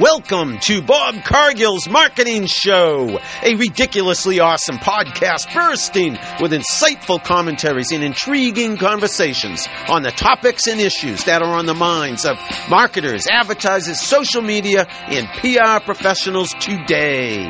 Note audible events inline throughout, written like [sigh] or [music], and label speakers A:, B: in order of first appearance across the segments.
A: Welcome to Bob Cargill's Marketing Show, a ridiculously awesome podcast bursting with insightful commentaries and intriguing conversations on the topics and issues that are on the minds of marketers, advertisers, social media, and PR professionals today.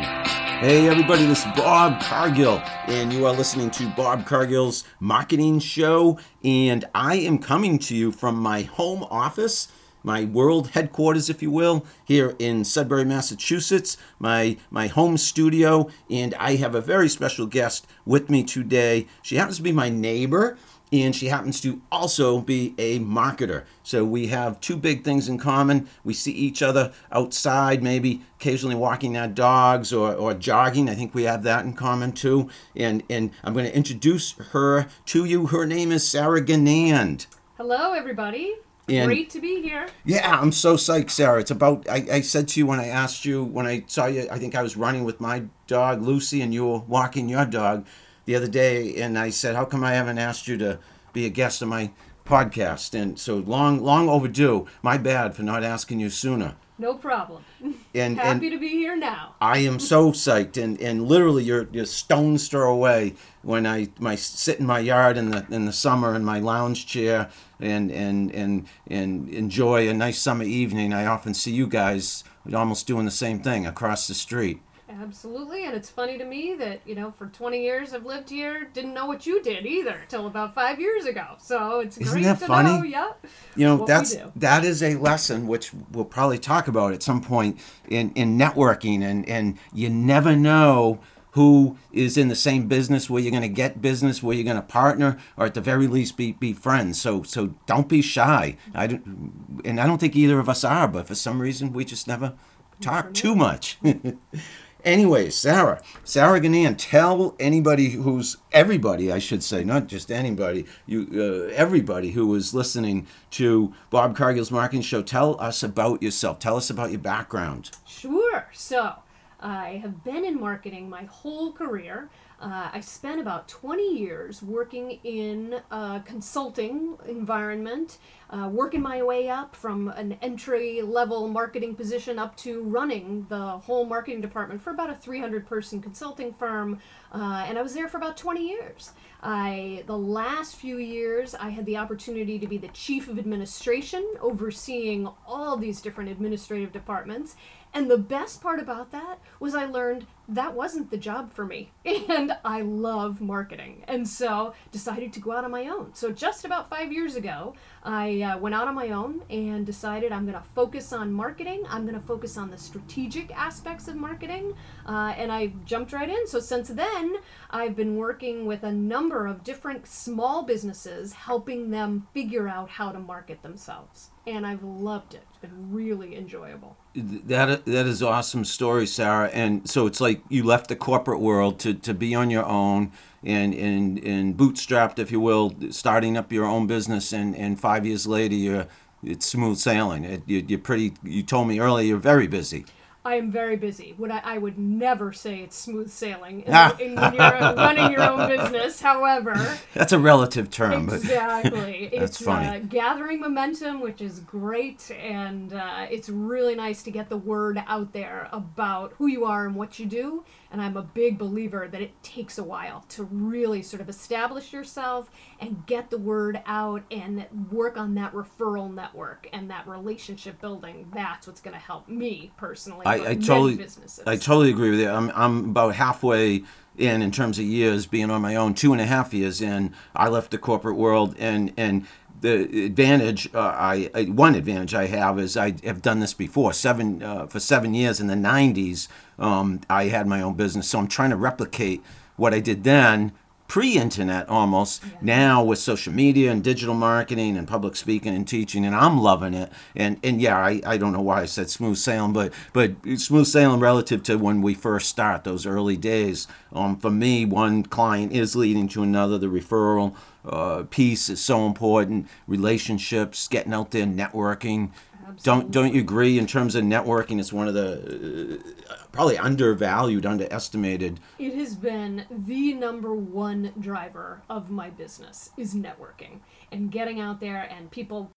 A: Hey, everybody, this is Bob Cargill, and you are listening to Bob Cargill's Marketing Show. And I am coming to you from my home office my world headquarters, if you will, here in Sudbury, Massachusetts, my my home studio, and I have a very special guest with me today. She happens to be my neighbor, and she happens to also be a marketer. So we have two big things in common. We see each other outside, maybe occasionally walking our dogs or, or jogging. I think we have that in common too. And and I'm going to introduce her to you. Her name is Sarah Ganand.
B: Hello, everybody. And Great to be here.
A: Yeah, I'm so psyched, Sarah. It's about, I, I said to you when I asked you, when I saw you, I think I was running with my dog, Lucy, and you were walking your dog the other day. And I said, How come I haven't asked you to be a guest on my podcast? And so long, long overdue. My bad for not asking you sooner.
B: No problem. [laughs] And happy and to be here now.
A: I am so psyched, and, and literally you're you're stones throw away when I my sit in my yard in the in the summer in my lounge chair and and and and enjoy a nice summer evening. I often see you guys almost doing the same thing across the street.
B: Absolutely, and it's funny to me that you know for 20 years I've lived here, didn't know what you did either till about five years ago. So it's
A: Isn't
B: great
A: that
B: to
A: funny?
B: know. Yeah,
A: you know that's that is a lesson which we'll probably talk about at some point in in networking, and and you never know who is in the same business where you're going to get business where you're going to partner or at the very least be, be friends so so don't be shy i don't and i don't think either of us are but for some reason we just never talk too much [laughs] Anyway, Sarah, Sarah Ganand, tell anybody who's everybody, I should say, not just anybody, you, uh, everybody who is listening to Bob Cargill's Marketing Show, tell us about yourself. Tell us about your background.
B: Sure. So, I have been in marketing my whole career. Uh, I spent about 20 years working in a consulting environment, uh, working my way up from an entry level marketing position up to running the whole marketing department for about a 300 person consulting firm. Uh, and I was there for about 20 years. I the last few years I had the opportunity to be the chief of administration, overseeing all these different administrative departments. And the best part about that was I learned that wasn't the job for me. [laughs] And I love marketing. And so decided to go out on my own. So just about five years ago, I uh, went out on my own and decided I'm going to focus on marketing. I'm going to focus on the strategic aspects of marketing. Uh, and I jumped right in. So since then, I've been working with a number of different small businesses, helping them figure out how to market themselves. And I've loved it. It's really enjoyable.
A: That that is awesome story, Sarah. And so it's like you left the corporate world to, to be on your own and, and and bootstrapped, if you will, starting up your own business. And, and five years later, you're it's smooth sailing. It, you, you're pretty. You told me earlier you're very busy.
B: I am very busy. Would I, I would never say it's smooth sailing in, in when you're [laughs] running your own business. However,
A: that's a relative term.
B: Exactly. [laughs] that's it's funny. Uh, gathering momentum, which is great, and uh, it's really nice to get the word out there about who you are and what you do. And I'm a big believer that it takes a while to really sort of establish yourself and get the word out and work on that referral network and that relationship building. That's what's going to help me personally.
A: I, I totally, businesses. I totally agree with you. I'm, I'm about halfway in in terms of years being on my own, two and a half years in. I left the corporate world and and the advantage uh, I, I, one advantage I have is I have done this before seven uh, for seven years in the 90s um, I had my own business. So I'm trying to replicate what I did then pre-internet almost yeah. now with social media and digital marketing and public speaking and teaching and i'm loving it. And and yeah i, I don't know why i said smooth sailing but but smooth sailing relative to when we first start those early days. Um, for me one client is leading to another. The referral uh, piece is so important. Relationships getting out there networking Absolutely. Don't don't you agree in terms of networking? It's one of the uh, probably undervalued, underestimated.
B: It has been the number one driver of my business is networking and getting out there and people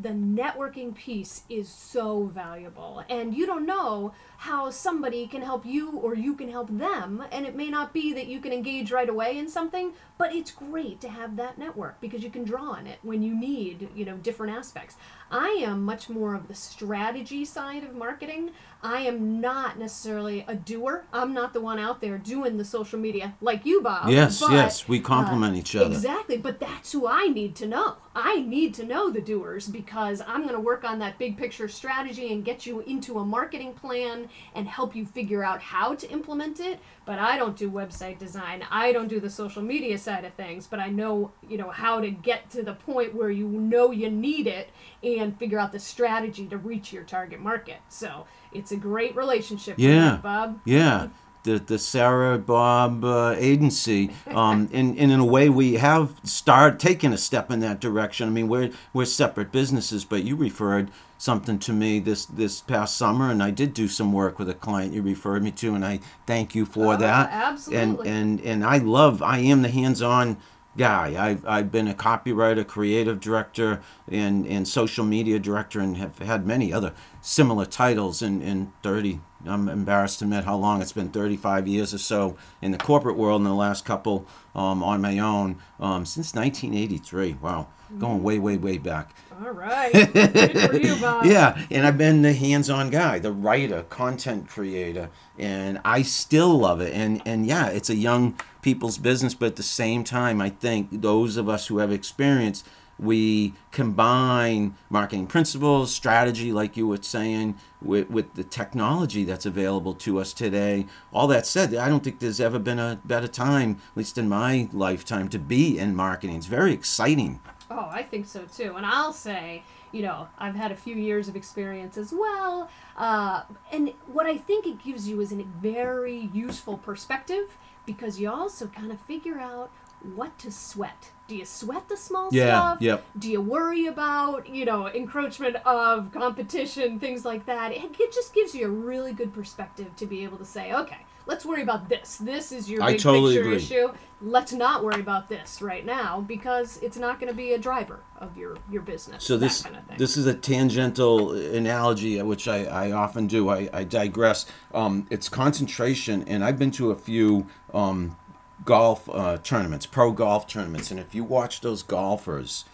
B: the networking piece is so valuable and you don't know how somebody can help you or you can help them and it may not be that you can engage right away in something but it's great to have that network because you can draw on it when you need you know different aspects. I am much more of the strategy side of marketing. I am not necessarily a doer. I'm not the one out there doing the social media like you bob
A: Yes,
B: but,
A: yes, we complement
B: uh,
A: each other.
B: exactly but that's who i need to know. I need to know the doers because i'm going to work on that big picture strategy and get you into a marketing plan and help you figure out how to implement it but i don't do website design. I don't do the social media side of things but i know you know how to get to the point where you know you need it and figure out the strategy to reach your target market. So it's a great relationship
A: Yeah.
B: bob.
A: Yeah, the the Sarah Bob uh, agency, um, and, and in a way we have started taking a step in that direction. I mean, we're we're separate businesses, but you referred something to me this this past summer, and I did do some work with a client you referred me to, and I thank you for
B: Oh,
A: that.
B: absolutely.
A: And and and I love. I am the hands-on guy. I've, I've been a copywriter, creative director, and, and social media director, and have had many other similar titles in, in 30. I'm embarrassed to admit how long it's been 35 years or so in the corporate world, and the last couple um, on my own um, since 1983. Wow, going way, way, way back.
B: all right you [laughs]
A: Yeah, and I've been the hands-on guy, the writer, content creator, and I still love it. And and yeah, it's a young people's business, but at the same time, I think those of us who have experience, we combine marketing principles, strategy, like you were saying, with, with the technology that's available to us today. All that said, I don't think there's ever been a better time, at least in my lifetime, to be in marketing. It's very exciting.
B: Oh, I think so too. And I'll say, you know, I've had a few years of experience as well. Uh, and what I think it gives you is a very useful perspective because you also kind of figure out what to sweat. Do you sweat the small
A: Yeah,
B: stuff?
A: yep.
B: Do you worry about, you know, encroachment of competition, things like that? It, it just gives you a really good perspective to be able to say, okay, let's worry about this. This is your
A: I
B: big
A: totally
B: picture
A: agree.
B: issue. Let's not worry about this right now because it's not going to be a driver of your your business.
A: So this
B: kind of
A: this is a tangential analogy, which I, I often do. I, I digress. Um, it's concentration, and I've been to a few um, golf uh, tournaments, pro golf tournaments, and if you watch those golfers,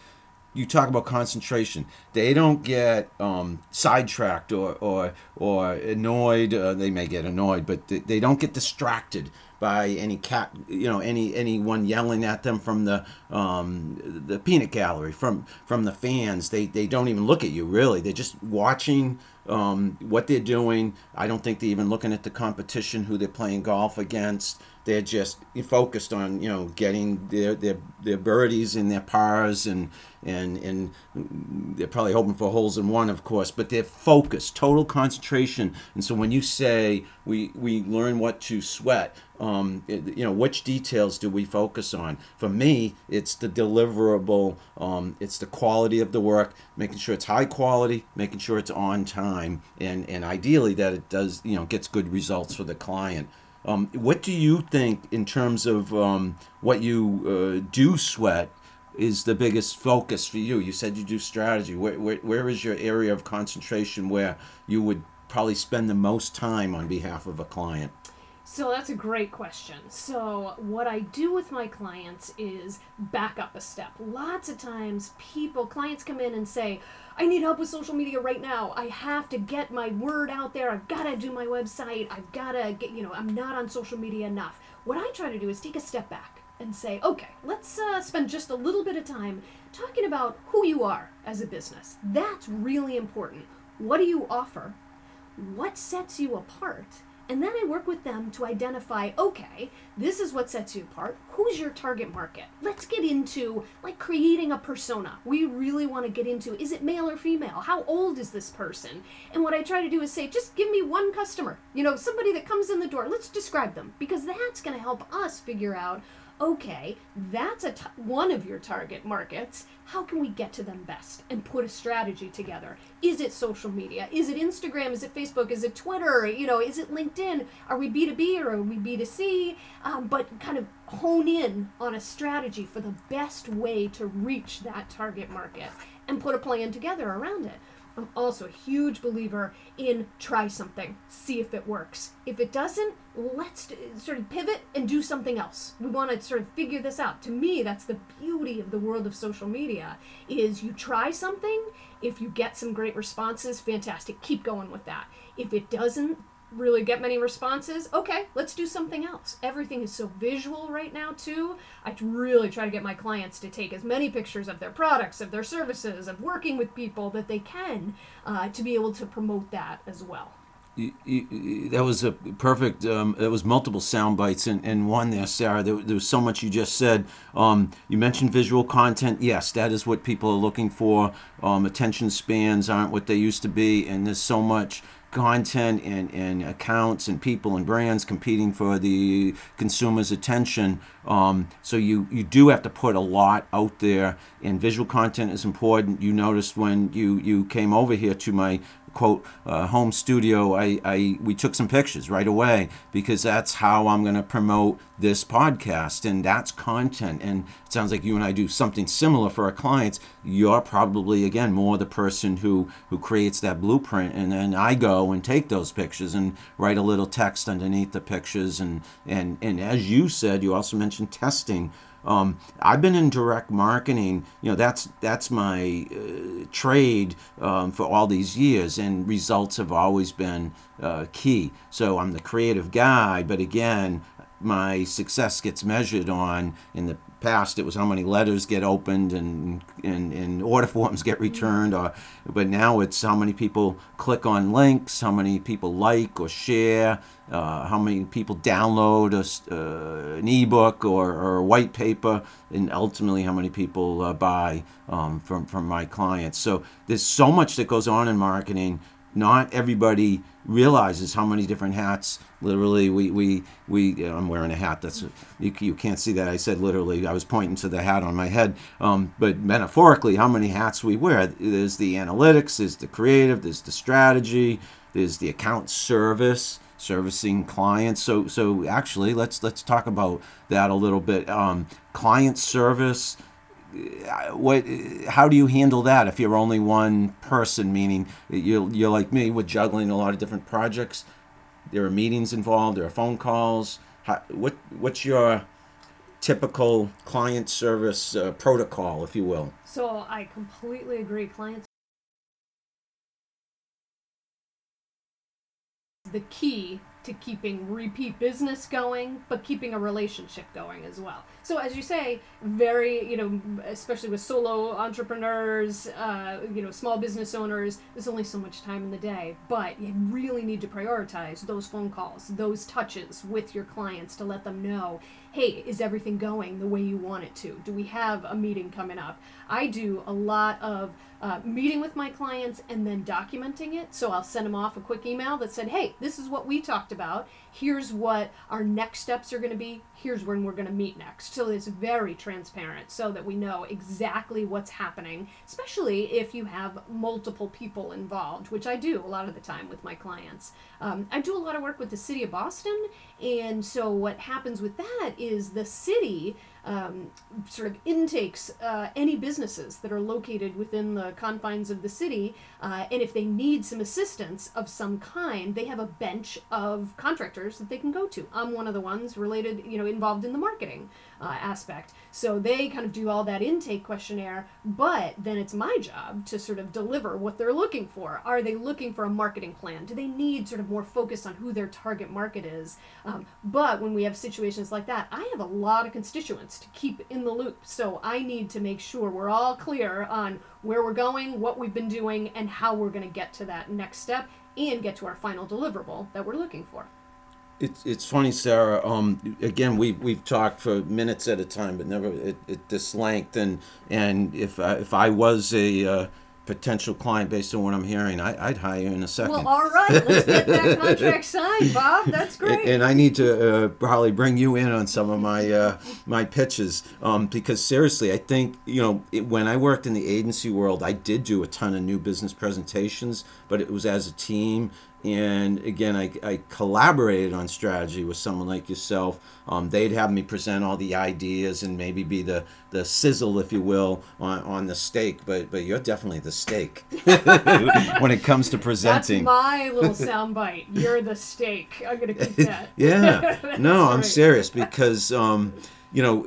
A: you talk about concentration. They don't get um, sidetracked or or or annoyed. Uh, they may get annoyed, but they, they don't get distracted by any cat, you know, any anyone yelling at them from the um, the peanut gallery, from from the fans. They they don't even look at you really. They're just watching um, what they're doing. I don't think they're even looking at the competition, who they're playing golf against. They're just focused on you know getting their their, their birdies and their pars and and and they're probably hoping for holes in one, of course. But they're focused, total concentration. And so when you say we we learn what to sweat, um, you know which details do we focus on? For me, it's the deliverable. Um, it's the quality of the work, making sure it's high quality, making sure it's on time, and and ideally that it does you know gets good results for the client. Um, what do you think in terms of um, what you uh, do sweat is the biggest focus for you? You said you do strategy. Where, where, where is your area of concentration where you would probably spend the most time on behalf of a client?
B: So that's a great question. So, what I do with my clients is back up a step. Lots of times, people, clients come in and say, I need help with social media right now. I have to get my word out there. I've got to do my website. I've got to get, you know, I'm not on social media enough. What I try to do is take a step back and say, okay, let's uh, spend just a little bit of time talking about who you are as a business. That's really important. What do you offer? what sets you apart and then i work with them to identify okay this is what sets you apart. Who's your target market? Let's get into like creating a persona. We really want to get into is it male or female? How old is this person? And what i try to do is say just give me one customer. You know somebody that comes in the door. Let's describe them because that's going to help us figure out okay, that's a t- one of your target markets. How can we get to them best and put a strategy together? Is it social media? Is it Instagram? Is it Facebook? Is it Twitter? You know, is it LinkedIn? Are we B2B or are we B2C? Um, but kind of hone in on a strategy for the best way to reach that target market and put a plan together around it. I'm also a huge believer in try something, see if it works. If it doesn't, let's sort of pivot and do something else. We want to sort of figure this out. To me, that's the beauty of the world of social media is you try something, if you get some great responses, fantastic, keep going with that. If it doesn't, really get many responses, okay, let's do something else. Everything is so visual right now, too. I really try to get my clients to take as many pictures of their products, of their services, of working with people that they can uh, to be able to promote that as well.
A: That was a perfect. Um, it was multiple sound bites in, in one there, Sarah. There, there was so much you just said. Um, you mentioned visual content. Yes, that is what people are looking for. Um, attention spans aren't what they used to be, and there's so much content and, and accounts and people and brands competing for the consumer's attention. Um, so you, you do have to put a lot out there, and visual content is important. You noticed when you, you came over here to my quote uh, home studio I, I we took some pictures right away because that's how i'm going to promote this podcast and that's content. And it sounds like you and i do something similar for our clients. You're probably again more the person who who creates that blueprint. And then i go and take those pictures and write a little text underneath the pictures. And and and as you said you also mentioned testing um, I've been in direct marketing. You know, that's that's my uh, trade um, for all these years, and results have always been uh, key. So I'm the creative guy, but again, my success gets measured on. In the past it was how many letters get opened and, and, and order [laughs] forms get returned or but now it's how many people click on links how many people like or share uh, how many people download a, uh, an ebook or, or a white paper and ultimately how many people uh, buy um, from, from my clients. So there's so much that goes on in marketing. Not everybody realizes how many different hats literally we we, we i'm wearing a hat that's you, you can't see that. I said literally i was pointing to the hat on my head. Um, but metaphorically how many hats we wear? There's the analytics there's the creative there's the strategy there's the account service servicing clients. So so actually let's let's talk about that a little bit. Um, client service what how do you handle that if you're only one person? Meaning you're, you're like me with juggling a lot of different projects. There are meetings involved there are phone calls. How, what what's your typical client service uh, protocol if you will?
B: So i completely agree. Clients the key to keeping repeat business going, but keeping a relationship going as well. So, as you say, very, you know, especially with solo entrepreneurs, uh, you know, small business owners, there's only so much time in the day, but you really need to prioritize those phone calls, those touches with your clients to let them know hey, is everything going the way you want it to? Do we have a meeting coming up? I do a lot of uh, meeting with my clients and then documenting it. So I'll send them off a quick email that said, hey, this is what we talked about. Here's what our next steps are going to be. Here's when we're going to meet next. So it's very transparent so that we know exactly what's happening, especially if you have multiple people involved, which I do a lot of the time with my clients. Um, I do a lot of work with the city of Boston. And so what happens with that is the city um, sort of intakes uh, any businesses that are located within the confines of the city. Uh, and if they need some assistance of some kind, they have a bench of contractors that they can go to. I'm one of the ones related, you know, involved in the marketing uh, aspect. So they kind of do all that intake questionnaire, but then it's my job to sort of deliver what they're looking for. Are they looking for a marketing plan? Do they need sort of more focus on who their target market is? Um, but when we have situations like that, I have a lot of constituents to keep in the loop. So I need to make sure we're all clear on where we're going, what we've been doing, and how we're going to get to that next step and get to our final deliverable that we're looking for.
A: It's it's funny, Sarah. Um, again, we we've talked for minutes at a time, but never at, at this length. And and if I, if I was a uh, potential client based on what I'm hearing, I, would hire you in a second.
B: Well, all right, let's get that [laughs] contract signed, Bob. That's great.
A: And, and I need to uh, probably bring you in on some of my uh, my pitches um, because seriously, I think you know it, when I worked in the agency world, I did do a ton of new business presentations, but it was as a team and again I, I, collaborated on strategy with someone like yourself. Um, they'd have me present all the ideas and maybe be the, the sizzle if you will on, on the steak but but you're definitely the steak [laughs] when it comes to presenting.
B: that's my little soundbite. You're the steak. I'm gonna keep [laughs] that.
A: Yeah no [laughs] i'm serious because um, you know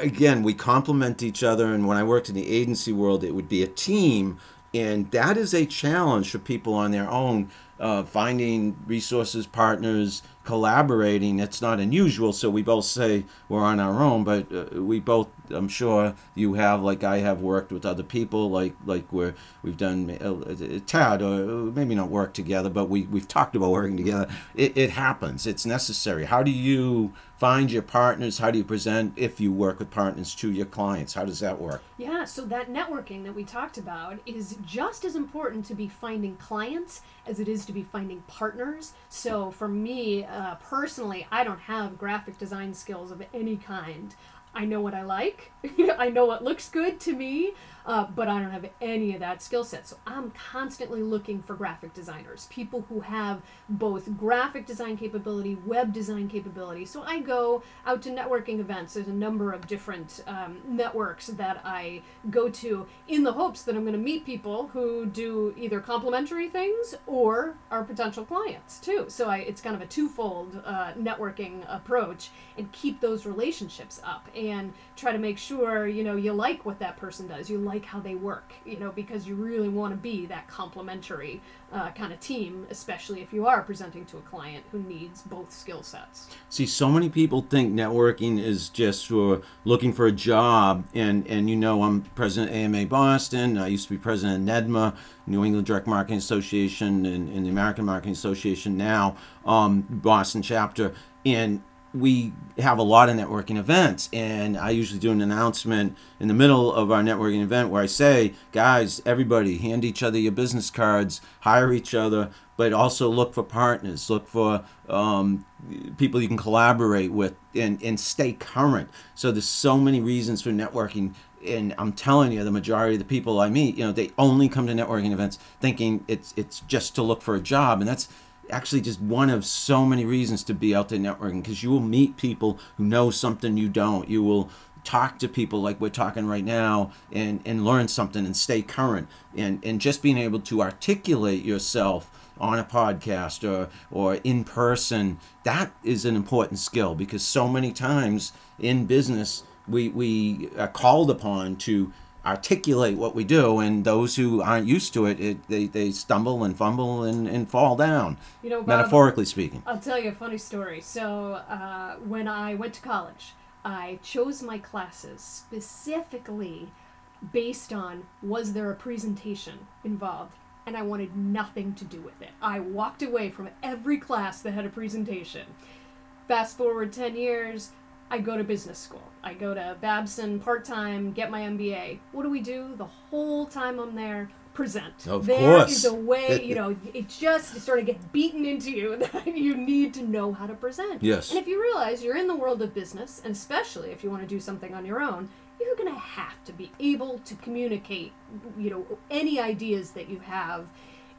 A: again we complement each other and when i worked in the agency world it would be a team and that is a challenge for people on their own uh, finding resources, partners, collaborating. It's not unusual. So we both say we're on our own, but uh, we both, I'm sure you have, like I have, worked with other people, like like we're we've done uh, Tad, or maybe not work together, but we we've talked about working together. It, it happens. It's necessary. How do you find your partners? How do you present if you work with partners to your clients? How does that work?
B: Yeah, so that networking that we talked about is just as important to be finding clients as it is to be finding partners. So for me uh, personally, I don't have graphic design skills of any kind. I know what I like. [laughs] I know what looks good to me uh, but I don't have any of that skill set. So I'm constantly looking for graphic designers, people who have both graphic design capability, web design capability. So I go out to networking events. There's a number of different um, networks that I go to in the hopes that I'm going to meet people who do either complementary things or are potential clients too. So I, it's kind of a twofold uh, networking approach and keep those relationships up and try to make sure you know you like what that person does you like how they work you know because you really want to be that complementary uh, kind of team especially if you are presenting to a client who needs both skill sets.
A: See so many people think networking is just for looking for a job and and you know i'm president of ama boston. I used to be president of nedma new england direct marketing association and, and the american marketing association now um, boston chapter. And we have a lot of networking events and i usually do an announcement in the middle of our networking event where i say guys everybody hand each other your business cards hire each other but also look for partners look for um, people you can collaborate with and, and stay current. So there's so many reasons for networking and I'm telling you, the majority of the people I meet, you know, they only come to networking events thinking it's it's just to look for a job, and that's actually just one of so many reasons to be out there networking because you will meet people who know something you don't. You will talk to people like we're talking right now and, and learn something and stay current. And, and just being able to articulate yourself on a podcast or, or in person, that is an important skill because so many times in business, we, we are called upon to articulate what we do, and those who aren't used to it, it they, they stumble and fumble and, and fall down.
B: You know, Bob,
A: metaphorically speaking.
B: I'll tell you a funny story. So uh, when I went to college, I chose my classes specifically based on was there a presentation involved and I wanted nothing to do with it. I walked away from every class that had a presentation. Fast forward 10 years, I go to business school. I go to Babson part time, get my MBA. What do we do the whole time I'm there? Present.
A: Of
B: there
A: course.
B: is a way, you know, it just sort of gets beaten into you [laughs] that you need to know how to present.
A: Yes.
B: And if you realize you're in the world of business, and especially if you want to do something on your own, you're going to have to be able to communicate, you know, any ideas that you have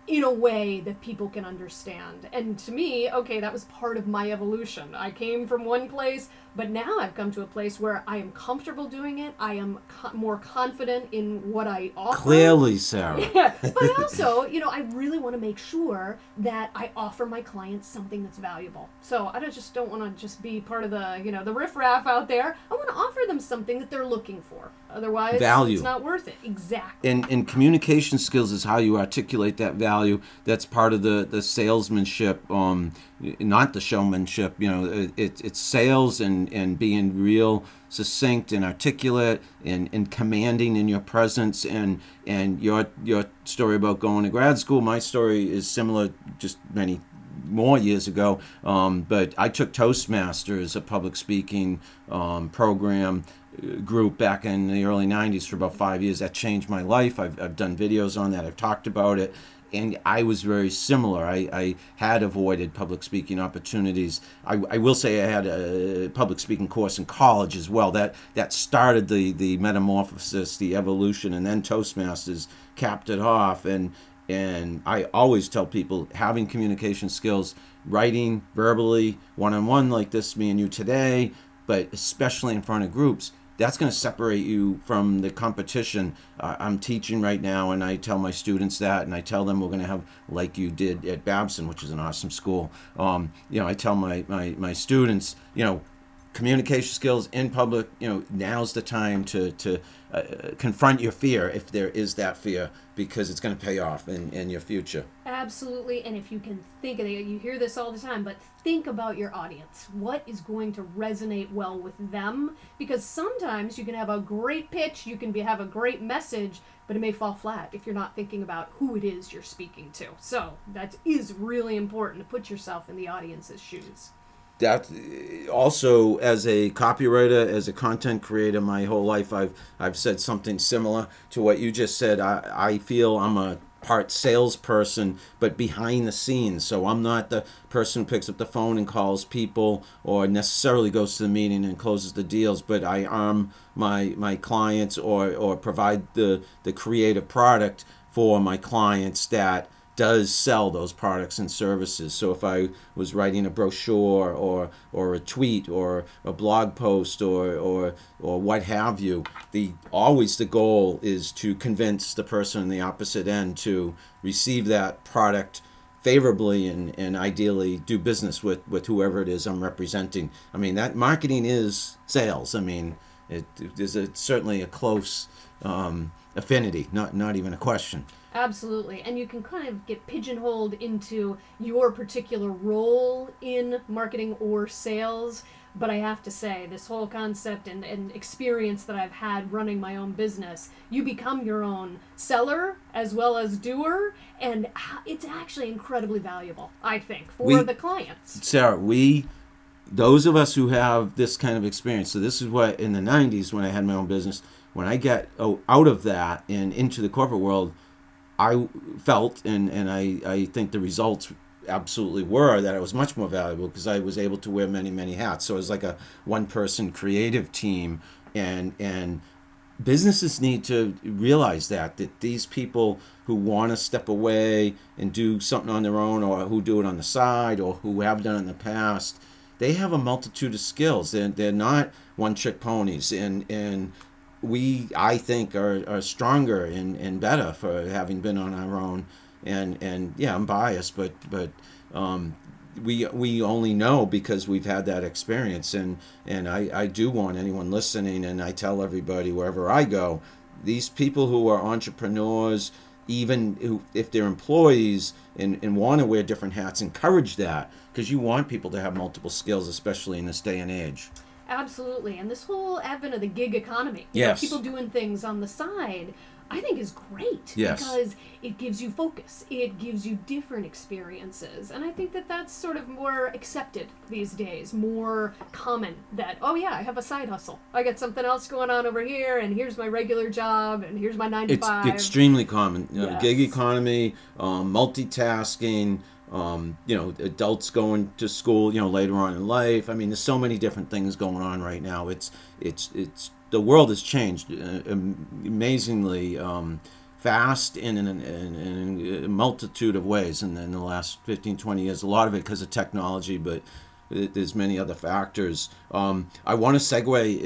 B: in a way that people can understand. And to me, okay, that was part of my evolution. I came from one place, but now I've come to a place where I am comfortable doing it. I am co- more confident in what I offer.
A: Clearly, Sarah. [laughs]
B: Yeah, but [laughs] also, you know, I really want to make sure that I offer my clients something that's valuable. So I don't just don't want to just be part of the, you know, the riffraff out there. I want to offer them something that they're looking for. Otherwise,
A: Value.
B: it's not worth it. Exactly.
A: And, and communication skills is how you articulate that value. That's part of the, the salesmanship, um, not the showmanship. You know, it, it's sales and, and being real succinct and articulate and, and commanding in your presence and and your your story about going to grad school my story is similar just many more years ago um, but i took toastmasters a public speaking um, program group back in the early 90s for about five years. That changed my life. I've, I've done videos on that, I've talked about it. And I was very similar. I, I had avoided public speaking opportunities. I, I, will say I had a public speaking course in college as well. That that started the, the metamorphosis, the evolution, and then Toastmasters capped it off. And and I always tell people having communication skills, writing verbally, one on one like this, me and you today, but especially in front of groups, that's going to separate you from the competition. Uh, I'm teaching right now, and I tell my students that, and I tell them we're going to have, like you did at Babson, which is an awesome school. Um, you know, I tell my, my, my students, you know, communication skills in public, you know, now's the time to, to uh, confront your fear if there is that fear because it's going to pay off in, in your future.
B: Absolutely. And if you can think of it, you hear this all the time, but think about your audience. What is going to resonate well with them? Because sometimes you can have a great pitch, you can be, have a great message, but it may fall flat if you're not thinking about who it is you're speaking to. So that is really important to put yourself in the audience's shoes
A: that also as a copywriter as a content creator my whole life i've i've said something similar to what you just said. I i feel i'm a part salesperson but behind the scenes. So i'm not the person who picks up the phone and calls people or necessarily goes to the meeting and closes the deals but i arm my my clients or or provide the the creative product for my clients that does sell those products and services. So if I was writing a brochure or or a tweet or a blog post or or or what have you, the always the goal is to convince the person on the opposite end to receive that product favorably and, and ideally do business with, with whoever it is I'm representing. I mean that marketing is sales. I mean it is certainly a close um, affinity, not not even a question.
B: Absolutely. And you can kind of get pigeonholed into your particular role in marketing or sales. But I have to say, this whole concept and, and experience that I've had running my own business, you become your own seller as well as doer. And it's actually incredibly valuable, I think, for we, the clients.
A: Sarah, we, those of us who have this kind of experience, so this is what in the 90s when I had my own business, when I get oh, out of that and into the corporate world, I felt, and, and I, I think the results absolutely were, that it was much more valuable because I was able to wear many, many hats. So it was like a one person creative team. And, and businesses need to realize that, that these people who want to step away and do something on their own or who do it on the side or who have done it in the past, they have a multitude of skills. They're, they're not one trick ponies. And, and we I think are, are stronger and, and better for having been on our own. And and yeah I'm biased but but um, we we only know because we've had that experience. And and I, I do want anyone listening and I tell everybody wherever I go these people who are entrepreneurs even who, if they're employees and, and want to wear different hats encourage that. Because you want people to have multiple skills especially in this day and age
B: Absolutely. And this whole advent of the gig economy,
A: yes.
B: Know, people doing things on the side, I think is great
A: yes.
B: because it gives you focus. It gives you different experiences. And I think that that's sort of more accepted these days, more common that, oh yeah, I have a side hustle. I got something else going on over here and here's my regular job and here's my 9 to
A: it's
B: 5.
A: It's extremely common. You know, yes. Gig economy, um, multitasking, um, you know, adults going to school, you know, later on in life. I mean, there's so many different things going on right now. It's it's it's the world has changed uh, amazingly um, fast in, in, in, in, a multitude of ways in, in the last 15, 20 years. A lot of it because of technology, but there's many other factors. Um, I want to segue,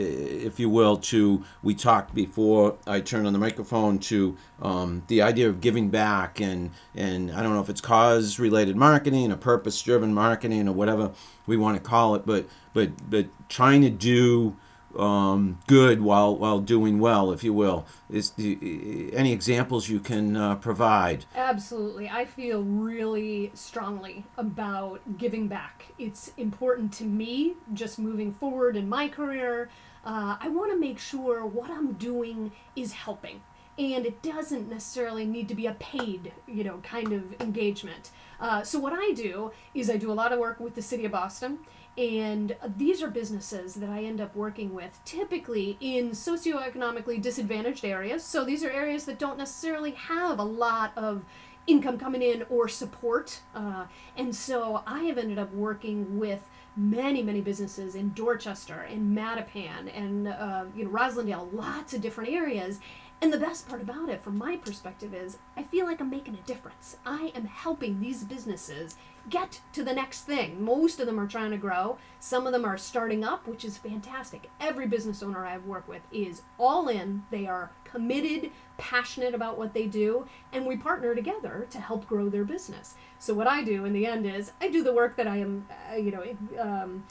A: if you will, to we talked before I turned on the microphone to um, the idea of giving back and and I don't know if it's cause related marketing or purpose driven marketing or whatever we want to call it, but but but trying to do um, good while while doing well, if you will. Is any examples you can uh, provide?
B: Absolutely, I feel really strongly about giving back. It's important to me, just moving forward in my career. Uh, I want to make sure what I'm doing is helping and it doesn't necessarily need to be a paid, you know, kind of engagement. Uh, so what I do is I do a lot of work with the city of Boston, And these are businesses that I end up working with typically in socioeconomically disadvantaged areas. So these are areas that don't necessarily have a lot of income coming in or support. Uh, and so I have ended up working with many, many businesses in Dorchester and Mattapan and uh, you know Roslindale, lots of different areas. And the best part about it, from my perspective, is I feel like I'm making a difference. I am helping these businesses get to the next thing. Most of them are trying to grow. Some of them are starting up, which is fantastic. Every business owner I've worked with is all in. They are committed, passionate about what they do, and we partner together to help grow their business. So what I do in the end is I do the work that I am, uh, you know, um,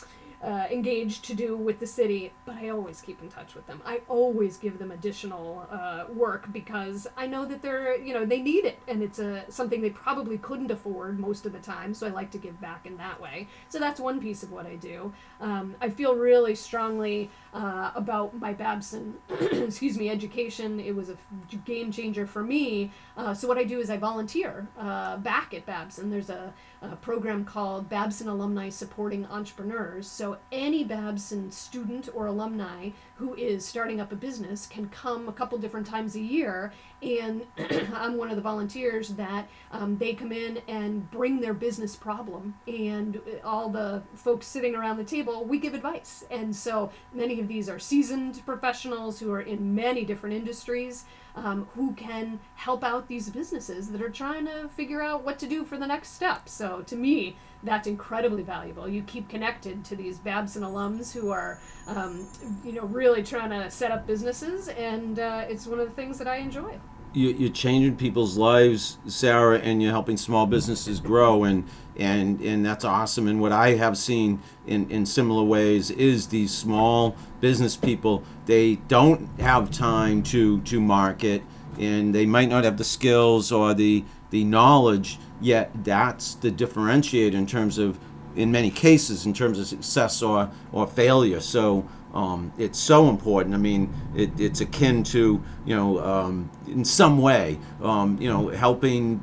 B: uh, engaged to do with the city, but I always keep in touch with them. I always give them additional uh, work because I know that they're, you know, they need it, and it's a something they probably couldn't afford most of the time. So I like to give back in that way. So that's one piece of what I do. Um, I feel really strongly uh, about my Babson, [clears throat] excuse me, education. It was a game changer for me. Uh, so what I do is I volunteer uh, back at Babson. There's a, a, program called Babson Alumni Supporting Entrepreneurs. So any Babson student or alumni who is starting up a business can come a couple different times a year and [clears throat] I'm one of the volunteers that um, they come in and bring their business problem, and all the folks sitting around the table, we give advice. And so many of these are seasoned professionals who are in many different industries um, who can help out these businesses that are trying to figure out what to do for the next step. So to me, that's incredibly valuable. You keep connected to these Babson alums who are, um, you know, really trying to set up businesses, and uh, it's one of the things that I enjoy.
A: You, are changing people's lives, Sarah, and you're helping small businesses grow, and and and that's awesome. And what I have seen in in similar ways is these small business people they don't have time to to market, and they might not have the skills or the the knowledge Yet that's the differentiator in terms of, in many cases, in terms of success or, or failure. So um, it's so important. I mean, it, it's akin to, you know, um, in some way, um, you know, helping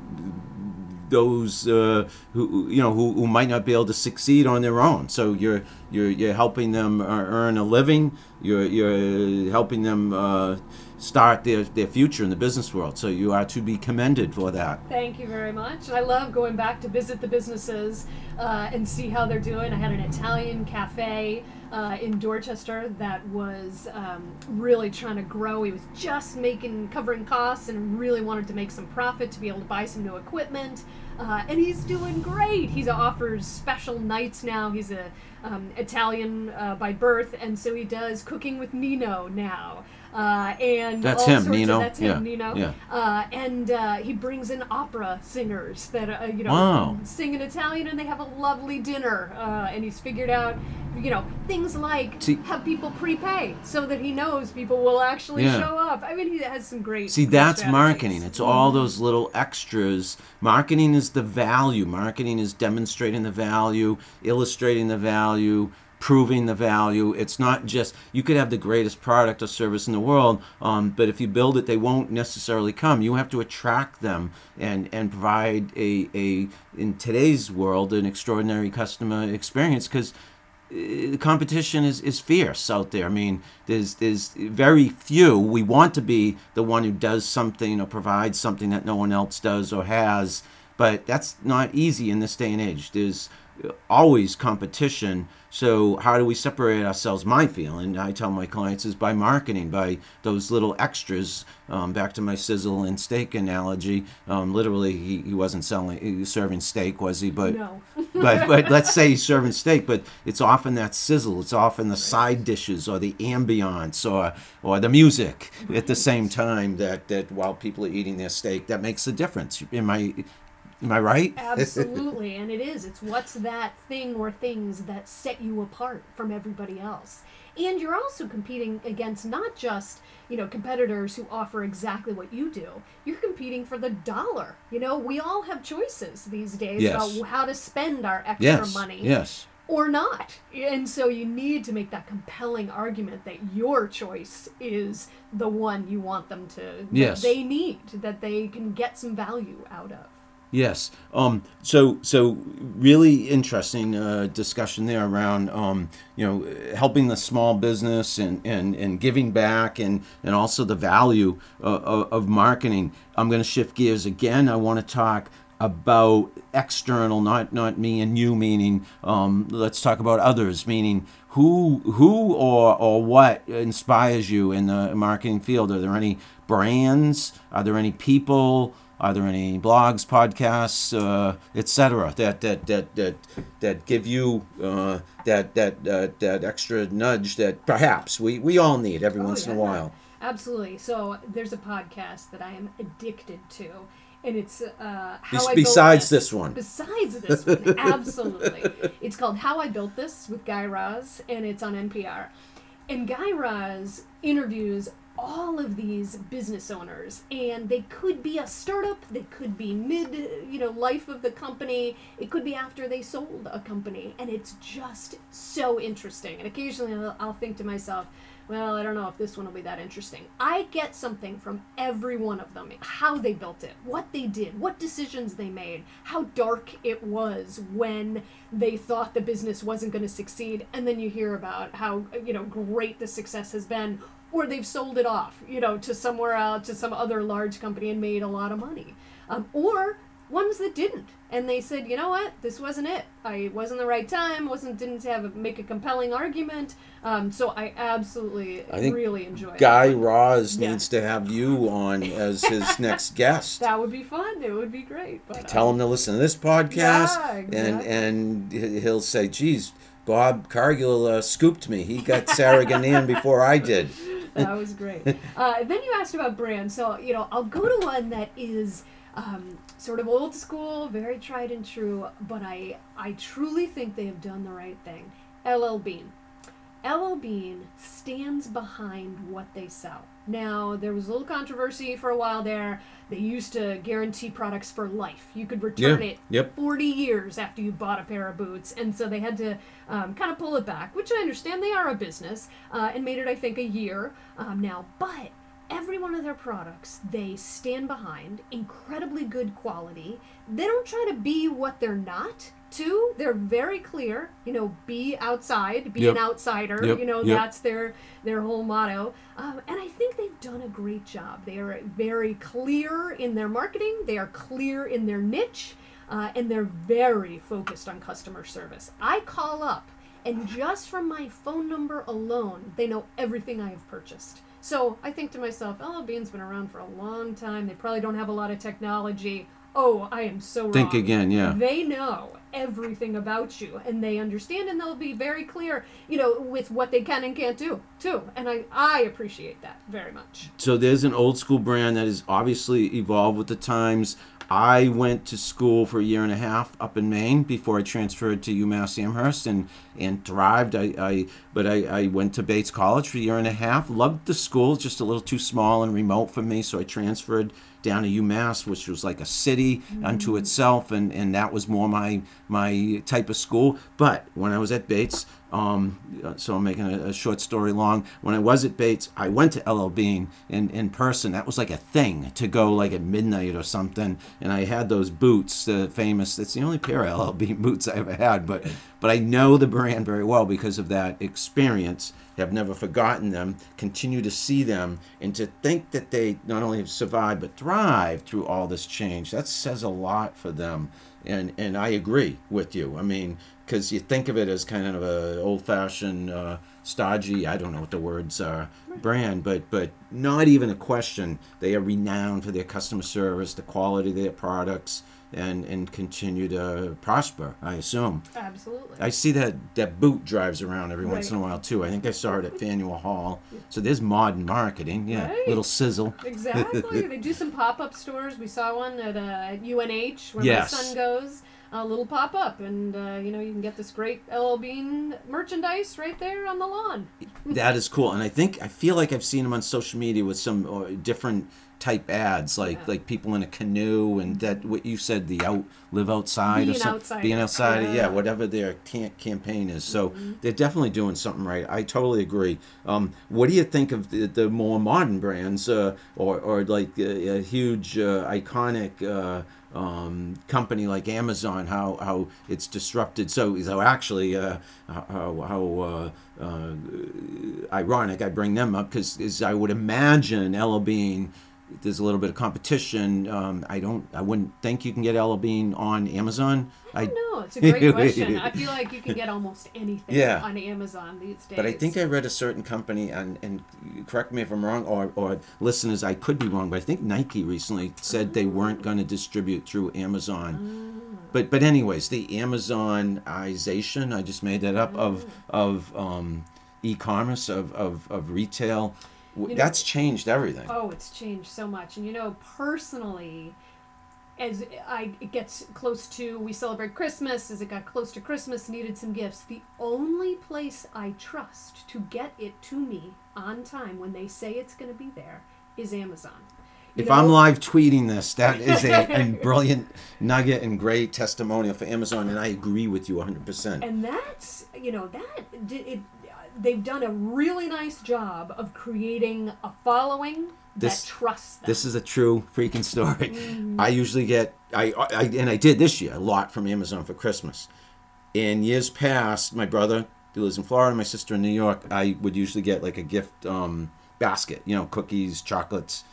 A: those uh, who you know who, who might not be able to succeed on their own. So you're you're you're helping them earn a living. You're you're helping them uh, start their, their future in the business world. So you are to be commended for that.
B: Thank you very much. I love going back to visit the businesses uh, and see how they're doing. I had an Italian cafe uh, in Dorchester that was um, really trying to grow. He was just making covering costs and really wanted to make some profit to be able to buy some new equipment. Uh, and he's doing great. He offers special nights now. He's a um, Italian uh, by birth, and so he does cooking with Nino now. Uh, and
A: that's him, Nino.
B: Of, that's him,
A: yeah.
B: Nino.
A: Yeah.
B: Uh, and uh, he brings in opera singers that uh, you know
A: wow.
B: sing in Italian, and they have a lovely dinner. Uh, and he's figured out, you know, things like
A: see,
B: have people prepay so that he knows people will actually
A: yeah.
B: show up. I mean, he has some great.
A: See, that's marketing. It's mm-hmm. all those little extras. Marketing is the value. Marketing is demonstrating the value, illustrating the value proving the value. It's not just you could have the greatest product or service in the world, um, but if you build it, they won't necessarily come. You have to attract them and and provide a a in today's world an extraordinary customer experience because the uh, competition is, is fierce out there. I mean, there's there's very few. We want to be the one who does something or provides something that no one else does or has, but that's not easy in this day and age. There's always competition. So how do we separate ourselves? My feeling, I tell my clients, is by marketing, by those little extras. Um, back to my sizzle and steak analogy. Um, literally, he, he wasn't selling, he was serving steak, was he? But
B: no. [laughs]
A: but but let's say he's serving steak, but it's often that sizzle. It's often the side dishes or the ambiance or or the music at the same time that that while people are eating their steak, that makes a difference. Am I Am I right?
B: Absolutely, [laughs] and it is. It's what's that thing or things that set you apart from everybody else. And you're also competing against not just, you know, competitors who offer exactly what you do. You're competing for the dollar. You know, we all have choices these days
A: yes.
B: about how to spend our extra
A: yes.
B: money.
A: Yes.
B: Or not. And so you need to make that compelling argument that your choice is the one you want them to
A: yes.
B: they need, that they can get some value out of.
A: Yes. Um, so so really interesting uh, discussion there around um, you know helping the small business and, and, and giving back and, and also the value uh, of, marketing. I'm going to shift gears again. I want to talk about external, not not me and you. Meaning, um, let's talk about others. Meaning, who who or or what inspires you in the marketing field? Are there any brands? Are there any people? Are there any blogs, podcasts, uh, etc. that that that that that give you uh, that that uh, that extra nudge that perhaps we we all need every
B: Oh,
A: once in a
B: yeah.
A: while?
B: Absolutely. So there's a podcast that I am addicted to, and it's uh, how
A: Bes-
B: I Built
A: besides this one.
B: Besides this one, [laughs] absolutely. It's called How I Built This with Guy Raz, and it's on NPR. And Guy Raz interviews all of these business owners, and they could be a startup, they could be mid, you know, life of the company, it could be after they sold a company, and it's just so interesting. And occasionally I'll, I'll think to myself, well, I don't know if this one will be that interesting. I get something from every one of them how they built it, what they did, what decisions they made, how dark it was when they thought the business wasn't going to succeed. And then you hear about how, you know, great the success has been, or they've sold it off, you know, to somewhere else, to some other large company and made a lot of money. Um, or ones that didn't and they said you know what this wasn't it i wasn't the right time wasn't didn't have a, make a compelling argument um, so i absolutely
A: I think
B: really enjoyed
A: Guy
B: it.
A: Raz
B: Yeah.
A: needs to have you on as his [laughs] next guest.
B: that would be fun it would be great but
A: Tell
B: uh,
A: him to listen to this podcast,
B: Yeah,
A: and
B: exactly.
A: and he- he'll say, "Geez, Bob Cargill uh, scooped me. He got Sarah Ginand before I did."
B: That was great. Uh, then you asked about brands, so you know I'll go to one that is um, sort of old school, very tried and true, but I I truly think they have done the right thing. LL Bean. LL Bean stands behind what they sell. Now, there was a little controversy for a while there. They used to guarantee products for life. You could return
A: Yeah,
B: it
A: yep.
B: 40 years after you bought a pair of boots. And so they had to um, kind of pull it back, which I understand they are a business, uh, and made it, I think, a year um, now. But every one of their products they stand behind, incredibly good quality. They don't try to be what they're not. Too, they're very clear. You know, be outside, be an outsider.
A: Yep,
B: You know,
A: yep.
B: that's their their whole motto. Um, and I think they've done a great job. They are very clear in their marketing. They are clear in their niche, uh, and they're very focused on customer service. I call up, and just from my phone number alone, they know everything I have purchased. So I think to myself, LL Bean's been around for a long time. They probably don't have a lot of technology. Oh, I am so
A: Think
B: wrong.
A: again, yeah.
B: They know everything about you and they understand and they'll be very clear, you know, with what they can and can't do too. And I, I appreciate that very much.
A: So there's an old school brand that has obviously evolved with the times. I went to school for a year and a half up in Maine before I transferred to UMass Amherst and, and thrived. I, I but I, I went to Bates College for a year and a half. Loved the school, just a little too small and remote for me, so I transferred down to UMass, which was like a city mm. unto itself, and, and that was more my my type of school. But when I was at Bates, um, so I'm making a, a short story long. When I was at Bates, I went to LL Bean in, in person. That was like a thing to go like at midnight or something. And I had those boots, the famous. That's the only pair of LL Bean [laughs] boots I ever had. But but I know the brand very well because of that experience. Have never forgotten them. Continue to see them, and to think that they not only have survived but thrived through all this change. That says a lot for them. And and I agree with you. I mean, because you think of it as kind of a old-fashioned, uh, stodgy. I don't know what the words are. Brand, but but not even a question. They are renowned for their customer service, the quality of their products, and and continue to prosper. I assume.
B: Absolutely.
A: I see that that boot drives around every once in a while too. I think I saw it at [laughs] Faneuil Hall. So there's modern marketing. Yeah,
B: Right.
A: little sizzle.
B: Exactly. [laughs] they do some pop up stores. We saw one at, uh, UNH where
A: Yes.
B: my son goes. A little pop up, and uh, you know you can get this great LL Bean merchandise right there on the lawn. [laughs]
A: that is cool, and I think I feel like I've seen them on social media with some uh, different type ads like
B: Yeah.
A: like people in a canoe and that what you said the out live outside or
B: Being
A: something
B: outside.
A: being outside yeah,
B: Yeah. Mm-hmm.
A: whatever their campaign is so they're definitely doing something right I totally agree um, what do you think of the, the more modern brands uh, or or like a, a huge uh, iconic uh, um, company like Amazon, how, how it's disrupted. So, so actually, uh, how, how uh, uh, ironic I bring them up because I would imagine LL Bean, there's a little bit of competition. Um, I don't, I wouldn't think you can get LL Bean on Amazon.
B: I don't know. It's a great [laughs] question. I feel like you can get almost anything
A: Yeah.
B: on Amazon these days.
A: But I think I read a certain company, and, and correct me if I'm wrong, or, or listeners, I could be wrong, but I think Nike recently said they weren't going to distribute through Amazon. But but anyways, the Amazonization, I just made that up of of um, e-commerce of of, of retail.
B: You know-
A: That's changed everything.
B: Oh, it's changed so much. And you know, personally, as I it gets close to we celebrate Christmas, as it got close to Christmas, needed some gifts. The only place I trust to get it to me on time when they say it's going to be there is Amazon. You
A: If
B: know,
A: I'm live tweeting this, that is a, a [laughs] brilliant nugget and great testimonial for Amazon, and I agree with you 100%.
B: and that's you know that did it. They've done a really nice job of creating a following
A: This-
B: that trusts them.
A: This is a true freaking story.
B: Mm-hmm.
A: I usually get I, I and I did this year a lot from Amazon for Christmas. In years past, my brother who lives in Florida, my sister in New York, I would usually get like a gift um, basket, you know, cookies, chocolates.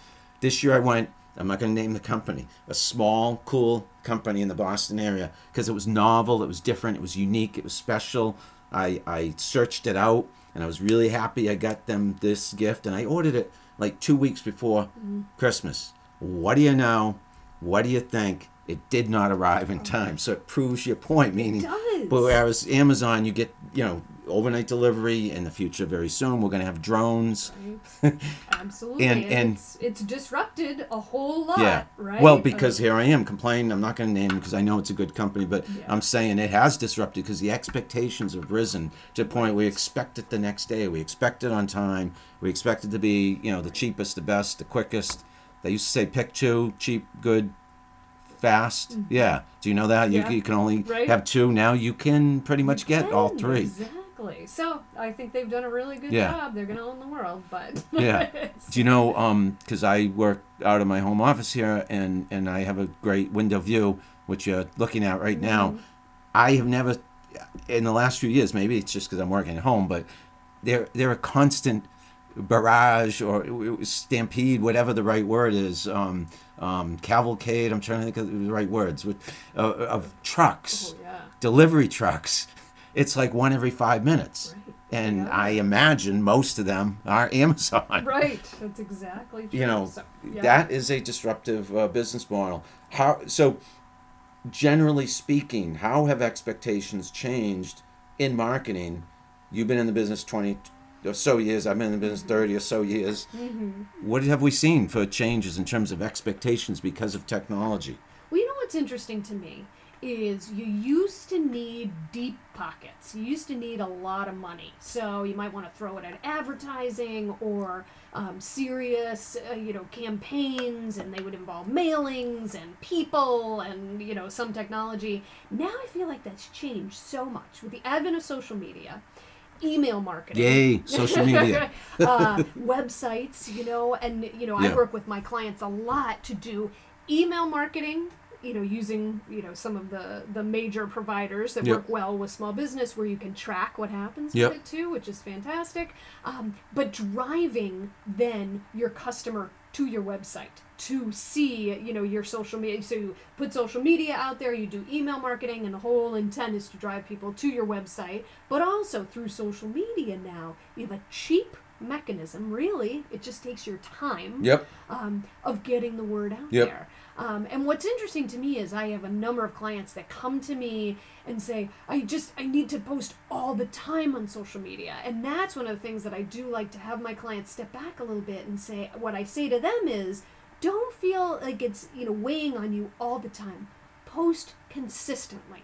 A: This year I went. I'm not going to name the company. A small, cool company in the Boston area because it was novel, it was different, it was unique, it was special. I I searched it out and I was really happy I got them this gift and I ordered it like two weeks before Christmas. What do you know? What do you think? It did not arrive in time, so it proves your point. Meaning, whereas Amazon, you get you know overnight delivery in the future very soon. We're going to have drones.
B: Absolutely, [laughs]
A: And-
B: and,
A: and-
B: it's, it's disrupted a whole lot,
A: Yeah.
B: right?
A: Well, because
B: Uh,
A: here I am complaining. I'm not going to name because I know it's a good company, but
B: Yeah.
A: I'm saying it has disrupted because the expectations have risen to the point we expect it the next day. We expect it on time. We expect it to be, you know, the cheapest, the best, the quickest. They used to say pick two, cheap, good, fast. Yeah. Do you know that?
B: Mm-hmm. Yeah.
A: You, you can only
B: Right.
A: have two. Now you can pretty much get all three.
B: Exactly. So I think they've done a really good
A: Yeah.
B: job. They're going to own the world, but [laughs]
A: Yeah. Do you know, um, because I work out of my home office here and, and I have a great window view, which you're looking at right now. I have never, in the last few years, maybe it's just because I'm working at home, but they're, they're a constant barrage or stampede, whatever the right word is, um, um, cavalcade, I'm trying to think of the right words, with, uh, of trucks,
B: Oh, yeah.
A: delivery trucks. It's like one every five minutes.
B: Right.
A: And
B: Yeah.
A: I imagine most of them are [laughs] Amazon
B: Right. That's exactly true.
A: you know
B: So, yeah.
A: that is a disruptive uh, business model how so generally speaking how have expectations changed in marketing you've been in the business 20 or so years i've been in the business 30 or so years
B: Mm-hmm.
A: what have we seen for changes in terms of expectations because of technology
B: Well, you know what's interesting to me is you used to need deep pockets. You used to need a lot of money. So you might want to throw it at advertising or um, serious, uh, you know, campaigns, and they would involve mailings and people and you know some technology. Now I feel like that's changed so much with the advent of social media. Email marketing.
A: yay social media [laughs]
B: uh, websites, you know, and you know,
A: Yeah.
B: I work with my clients a lot to do email marketing. You know, using you know some of the the major providers that
A: Yep.
B: work well with small business, where you can track what happens
A: Yep.
B: with it too, which is fantastic. Um, but driving then your customer to your website to see you know your social media so you put social media out there you do email marketing and the whole intent is to drive people to your website but also through social media now you have a cheap mechanism really it just takes your time
A: yep
B: um, of getting the word out
A: Yep.
B: there. Um, and what's interesting to me is I have a number of clients that come to me and say, I just, I need to post all the time on social media. And that's one of the things that I do like to have my clients step back a little bit and say, what I say to them is, don't feel like it's, you know, weighing on you all the time. Post consistently.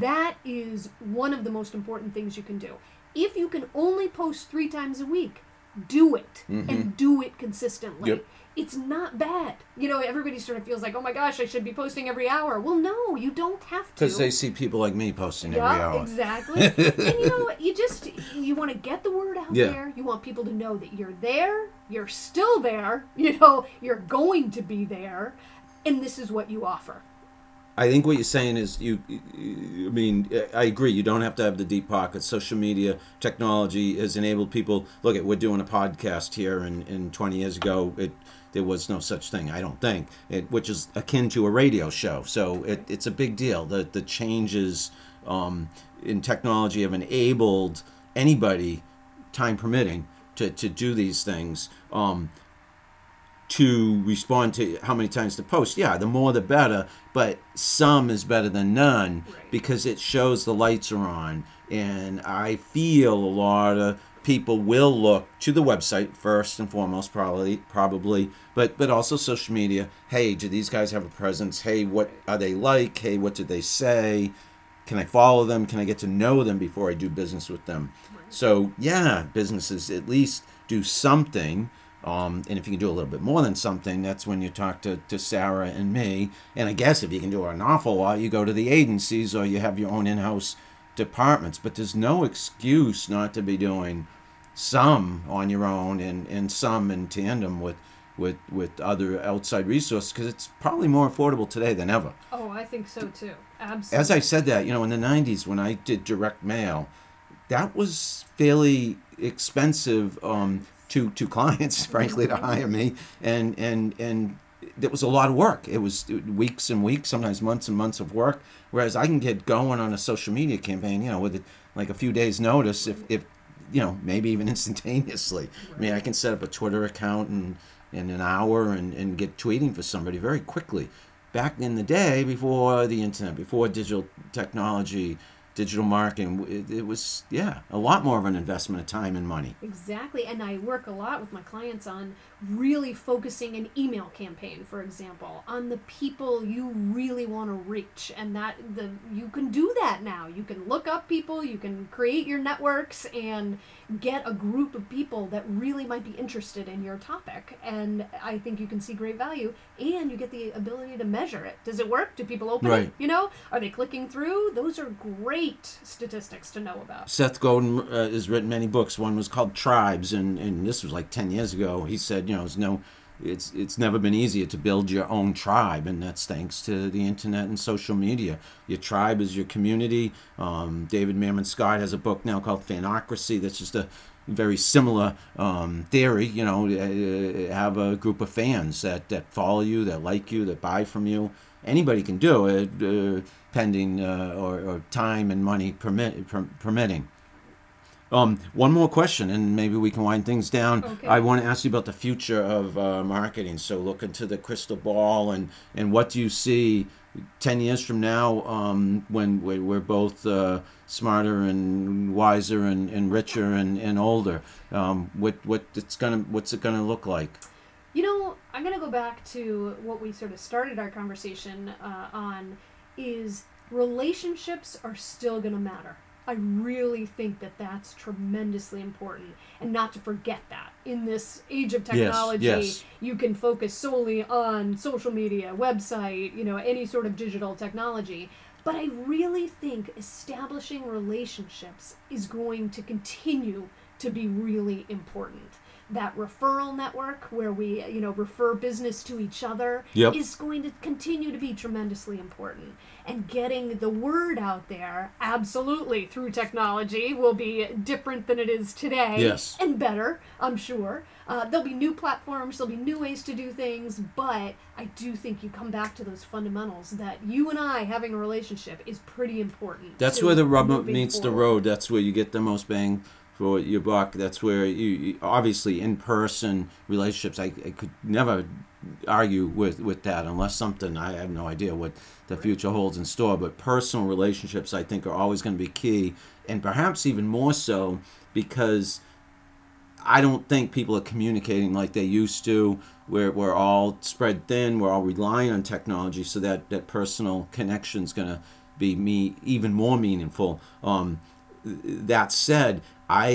B: That is one of the most important things you can do. If you can only post three times a week, do it and do it consistently.
A: Yep.
B: It's not bad. You know, everybody sort of feels like, oh my gosh, I should be posting every hour. Well, no, you don't have to.
A: Because they see people like me posting every
B: Yeah,
A: hour.
B: exactly. and you know, [laughs] you just you want to get the word out
A: Yeah.
B: there. You want people to know that you're there. You're still there. [laughs] You know, you're going to be there, and this is what you offer.
A: I think what you're saying is you. I mean, I agree. You don't have to have the deep pockets. Social media technology has enabled people. Look, at we're doing a podcast here, and, and 20 years ago, it there was no such thing. I don't think it, which is akin to a radio show. So it, it's a big deal. The the changes um, in technology have enabled anybody, time permitting, to to do these things. Um, to respond to how many times to post. Yeah, the more the better, but some is better than none
B: Right.
A: because it shows the lights are on. And I feel a lot of people will look to the website first and foremost, probably, probably, but but also social media. Hey, do these guys have a presence? Hey, what are they like? Hey, what did they say? Can I follow them? Can I get to know them before I do business with them? So yeah, businesses at least do something. Um, and if you can do a little bit more than something, that's when you talk to, to Sarah and me. And I guess if you can do an awful lot, you go to the agencies or you have your own in house departments. But there's no excuse not to be doing some on your own and, and some in tandem with, with, with other outside resources because it's probably more affordable today than ever.
B: Oh, I think so too. Absolutely.
A: As I said that, you know, in the 90s when I did direct mail, that was fairly expensive um, to to clients, [laughs] frankly, to hire me, and and and it was a lot of work. It was weeks and weeks, sometimes months and months of work. Whereas I can get going on a social media campaign, you know, with like a few days' notice, if if you know, maybe even [laughs] instantaneously. I mean, I can set up a Twitter account in in an hour and and get tweeting for somebody very quickly. Back in the day, before the internet, before digital technology, digital marketing, it, it was yeah a lot more of an investment of time and money.
B: Exactly, and I work a lot with my clients on really focusing an email campaign, for example, on the people you really want to reach, and that the you can do that now. You can look up people, you can create your networks, and get a group of people that really might be interested in your topic. And I think you can see great value, and you get the ability to measure it. Does it work? Do people open
A: Right.
B: it? You know, are they clicking through? Those are great statistics to know about.
A: Seth Godin uh, has written many books. One was called Tribes, and, and this was like ten years ago. He said, you know, there's no, it's it's never been easier to build your own tribe, and that's thanks to the internet and social media. Your tribe is your community. Um, David Meerman Scott has a book now called Fanocracy. That's just a very similar um, theory. You know, uh, have a group of fans that that follow you, that like you, that buy from you. Anybody can do it, uh, pending uh, or, or time and money permit, per, permitting. Um, one more question, and maybe we can wind things down.
B: Okay.
A: I want to ask you about the future of uh, marketing. So, look into the crystal ball, and and what do you see ten years from now, um, when we're we're both uh, smarter and wiser and, and richer and, and older? Um, what what it's gonna what's it gonna look like?
B: You know, I'm going to go back to what we sort of started our conversation uh, on is relationships are still going to matter. I really think that that's tremendously important and not to forget that. In this age of technology,
A: yes.
B: you can focus solely on social media, website, you know, any sort of digital technology. But I really think establishing relationships is going to continue to be really important. That referral network where we, you know, refer business to each other
A: Yep.
B: is going to continue to be tremendously important. And getting the word out there, absolutely, through technology will be different than it is today.
A: Yes.
B: And better, I'm sure. Uh, there'll be new platforms, there'll be new ways to do things, but I do think you come back to those fundamentals that you and I having a relationship is pretty important.
A: That's where the rubber meets the road. That's where you get the most bang for your buck. That's where you, you obviously in person relationships. I, I could never argue with with that unless something I have no idea what the future holds in store. But personal relationships, I think, are always going to be key, and perhaps even more so because. I don't think people are communicating like they used to. We're, we're all spread thin. We're all relying on technology, so that, that personal connection is going to be me even more meaningful. Um, that said, I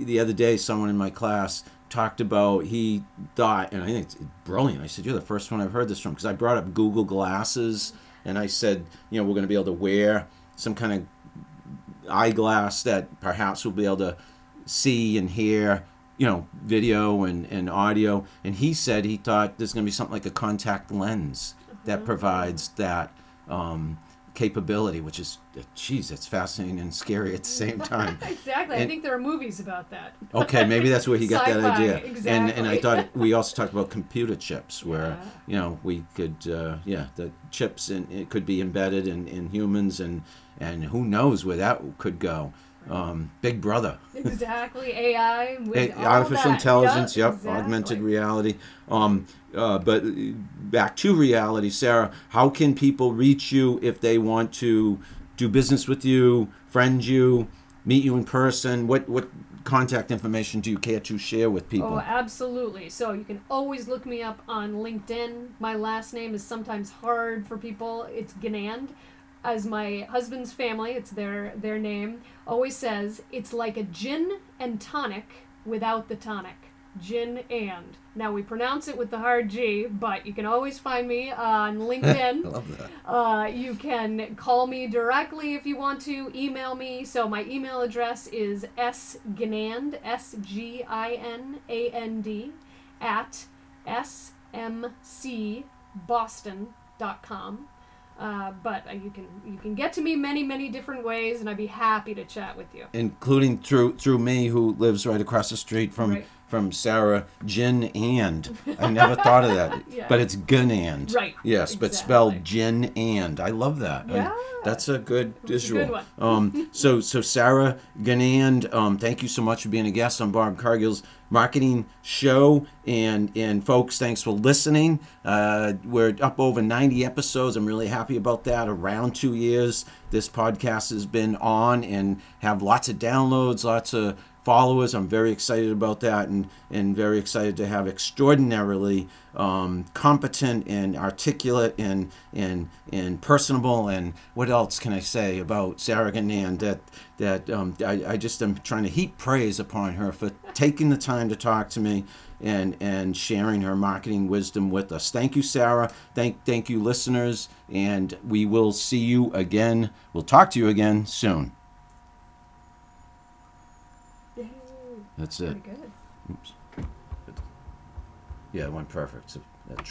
A: the other day someone in my class talked about he thought, and I think it's brilliant. I said, "You're the first one I've heard this from," because I brought up Google Glasses, and I said, you know, we're going to be able to wear some kind of eyeglass that perhaps we'll be able to see and hear you know video and, and audio and he said he thought there's going to be something like a contact lens that provides that um, capability which is geez it's fascinating and scary at the same [laughs] time
B: exactly. I think there are movies about that.
A: okay maybe that's where he got that [laughs] idea and and i thought [laughs] we also talked about computer chips where
B: Yeah.
A: you know we could uh, yeah the chips and it could be embedded in, in humans and and who knows where that could go um, big brother
B: exactly. AI. With all
A: artificial intelligence
B: Yep,
A: yep augmented reality um, uh, but back to reality sarah how can people reach you if they want to do business with you friend you meet you in person what what contact information do you care to share with people
B: Oh, absolutely. So you can always look me up on LinkedIn. My last name is sometimes hard for people. It's Ginand. As my husband's family, it's their their name, always says, it's like a gin and tonic without the tonic. Gin and. Now we pronounce it with the hard G, but you can always find me on [laughs] LinkedIn.
A: I love that.
B: Uh, you can call me directly if you want to. Email me. So my email address is sginand s g i n a n d at smcboston.com. Uh, but uh, you can you can get to me many many different ways, and I'd be happy to chat with you.
A: including through through me who lives right across the street from
B: Right.
A: From Sarah Gin and. I never thought of that [laughs]
B: Yeah.
A: but it's Gun and.
B: Right,
A: yes but spelled Gin and. I love that. I-
B: Yeah.
A: that's a good visual.
B: good [laughs]
A: um so so Sarah Ginand um thank you so much for being a guest on Bob Cargill's marketing show. And and folks thanks for listening. Uh we're up over 90 episodes. I'm really happy about that. Around two years this podcast has been on and have lots of downloads lots of followers i'm very excited about that and and very excited to have extraordinarily um, competent and articulate and and and personable and what else can I say about Sarah Ginand that that um, I, I just am trying to heap praise upon her for taking the time to talk to me and and sharing her marketing wisdom with us. Thank you, Sarah. Thank thank you, listeners, and we will see you again. We'll talk to you again soon.
B: Yay.
A: That's it.
B: Pretty good.
A: Oops. Yeah, it went perfect. So